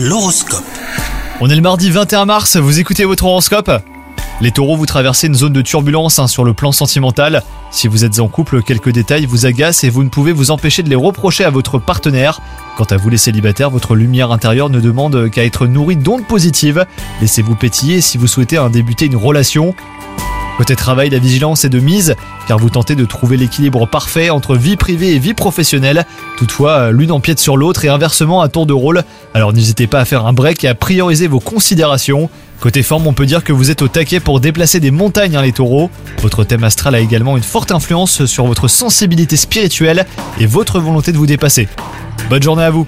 L'horoscope. On est le mardi 21 mars, vous écoutez votre horoscope? Les taureaux, vous traversez une zone de turbulence hein, sur le plan sentimental. Si vous êtes en couple, quelques détails vous agacent et vous ne pouvez vous empêcher de les reprocher à votre partenaire. Quant à vous les célibataires, votre lumière intérieure ne demande qu'à être nourrie d'ondes positives. Laissez-vous pétiller si vous souhaitez débuter une relation. Côté travail, la vigilance est de mise, car vous tentez de trouver l'équilibre parfait entre vie privée et vie professionnelle. Toutefois, l'une empiète sur l'autre et inversement à tour de rôle. Alors n'hésitez pas à faire un break et à prioriser vos considérations. Côté forme, on peut dire que vous êtes au taquet pour déplacer des montagnes, hein, les taureaux. Votre thème astral a également une forte influence sur votre sensibilité spirituelle et votre volonté de vous dépasser. Bonne journée à vous